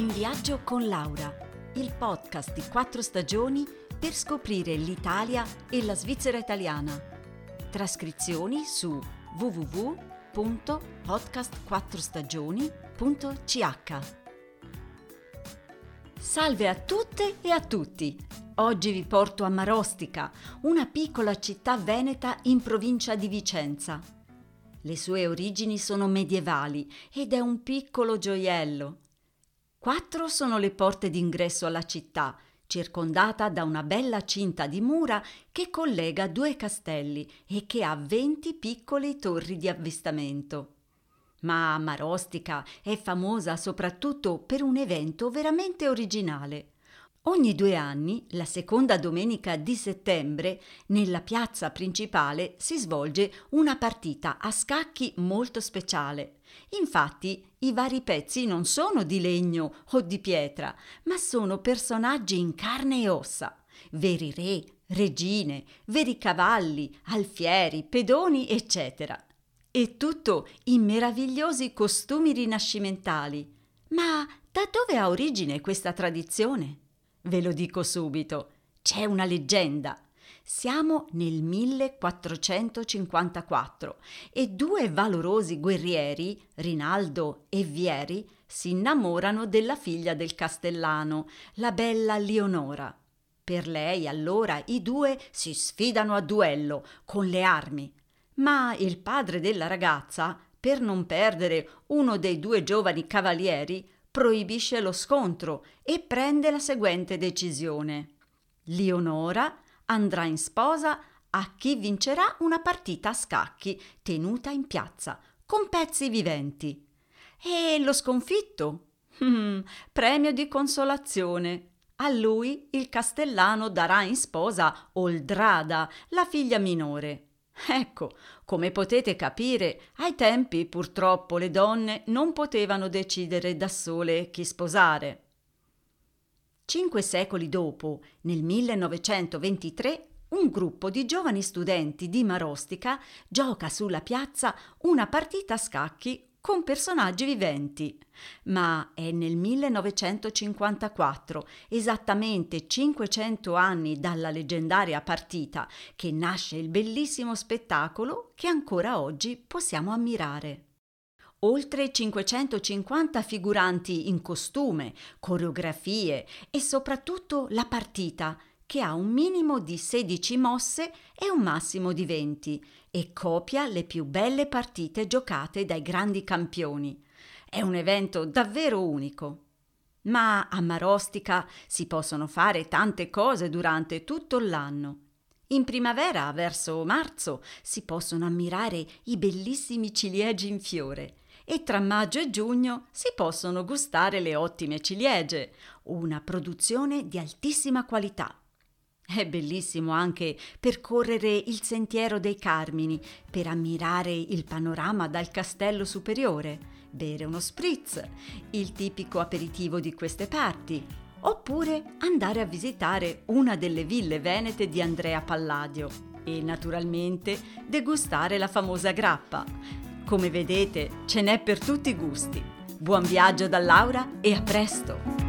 In viaggio con Laura, il podcast di quattro stagioni per scoprire l'Italia e la Svizzera italiana. Trascrizioni su www.podcast4stagioni.ch. Salve a tutte e a tutti! Oggi vi porto a Marostica, una piccola città veneta in provincia di Vicenza. Le sue origini sono medievali ed è un piccolo gioiello. Quattro sono le porte d'ingresso alla città, circondata da una bella cinta di mura che collega due castelli e che ha venti piccole torri di avvistamento. Ma Marostica è famosa soprattutto per un evento veramente originale. Ogni due anni, la seconda domenica di settembre, nella piazza principale si svolge una partita a scacchi molto speciale. Infatti, i vari pezzi non sono di legno o di pietra, ma sono personaggi in carne e ossa, veri re, regine, veri cavalli, alfieri, pedoni, eccetera. E tutto in meravigliosi costumi rinascimentali. Ma da dove ha origine questa tradizione? Ve lo dico subito, c'è una leggenda. Siamo nel 1454 e due valorosi guerrieri, Rinaldo e Vieri, si innamorano della figlia del castellano, la bella Leonora. Per lei allora i due si sfidano a duello con le armi, ma il padre della ragazza, per non perdere uno dei due giovani cavalieri, proibisce lo scontro e prende la seguente decisione. Leonora andrà in sposa a chi vincerà una partita a scacchi tenuta in piazza con pezzi viventi. E lo sconfitto? Hmm, premio di consolazione. A lui il castellano darà in sposa Oldrada, la figlia minore. Ecco, come potete capire, ai tempi purtroppo le donne non potevano decidere da sole chi sposare. Cinque secoli dopo, nel 1923, un gruppo di giovani studenti di Marostica gioca sulla piazza una partita a scacchi con personaggi viventi. Ma è nel 1954, esattamente 500 anni dalla leggendaria partita, che nasce il bellissimo spettacolo che ancora oggi possiamo ammirare. Oltre 550 figuranti in costume, coreografie e soprattutto la partita, che ha un minimo di 16 mosse e un massimo di 20 e copia le più belle partite giocate dai grandi campioni. È un evento davvero unico. Ma a Marostica si possono fare tante cose durante tutto l'anno. In primavera, verso marzo, si possono ammirare i bellissimi ciliegi in fiore e tra maggio e giugno si possono gustare le ottime ciliegie, una produzione di altissima qualità. È bellissimo anche percorrere il sentiero dei Carmini per ammirare il panorama dal castello superiore, bere uno spritz, il tipico aperitivo di queste parti, oppure andare a visitare una delle ville venete di Andrea Palladio e naturalmente degustare la famosa grappa. Come vedete ce n'è per tutti i gusti. Buon viaggio da Laura e a presto!